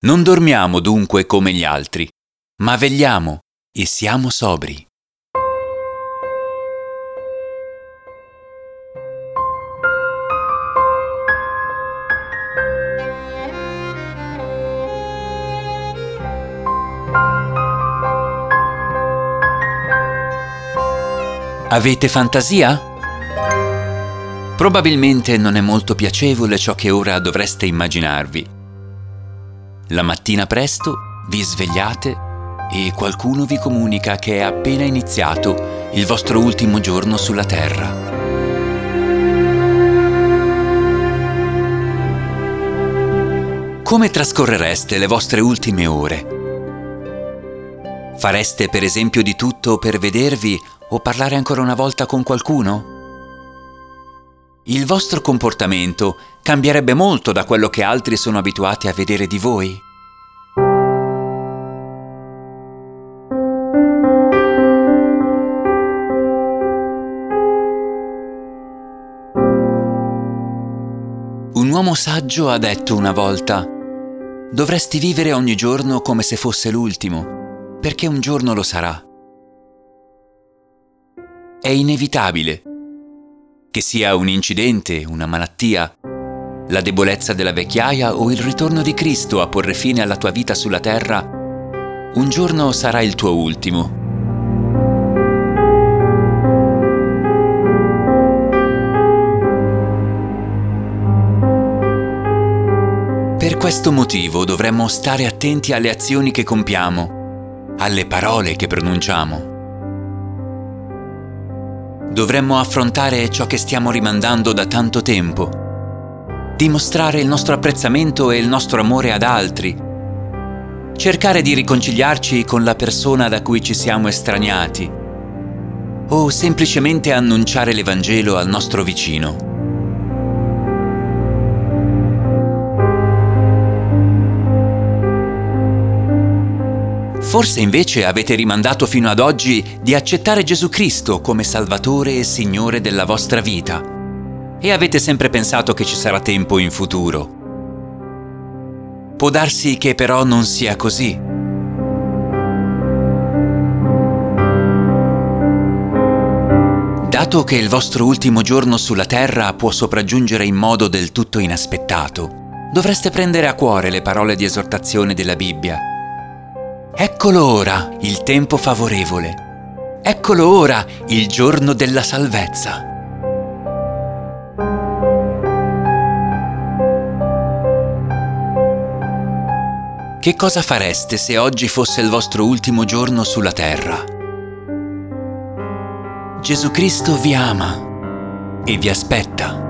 Non dormiamo dunque come gli altri, ma vegliamo e siamo sobri. Avete fantasia? Probabilmente non è molto piacevole ciò che ora dovreste immaginarvi. La mattina presto vi svegliate e qualcuno vi comunica che è appena iniziato il vostro ultimo giorno sulla Terra. Come trascorrereste le vostre ultime ore? Fareste per esempio di tutto per vedervi o parlare ancora una volta con qualcuno? Il vostro comportamento cambierebbe molto da quello che altri sono abituati a vedere di voi? Un uomo saggio ha detto una volta, dovresti vivere ogni giorno come se fosse l'ultimo, perché un giorno lo sarà. È inevitabile. Che sia un incidente, una malattia, la debolezza della vecchiaia o il ritorno di Cristo a porre fine alla tua vita sulla terra, un giorno sarà il tuo ultimo. Per questo motivo dovremmo stare attenti alle azioni che compiamo, alle parole che pronunciamo dovremmo affrontare ciò che stiamo rimandando da tanto tempo, dimostrare il nostro apprezzamento e il nostro amore ad altri, cercare di riconciliarci con la persona da cui ci siamo estraniati. O semplicemente annunciare l'Evangelo al nostro vicino. Forse invece avete rimandato fino ad oggi di accettare Gesù Cristo come Salvatore e Signore della vostra vita e avete sempre pensato che ci sarà tempo in futuro. Può darsi che però non sia così. Dato che il vostro ultimo giorno sulla Terra può sopraggiungere in modo del tutto inaspettato, dovreste prendere a cuore le parole di esortazione della Bibbia Eccolo ora il tempo favorevole. Eccolo ora il giorno della salvezza. Che cosa fareste se oggi fosse il vostro ultimo giorno sulla terra? Gesù Cristo vi ama e vi aspetta.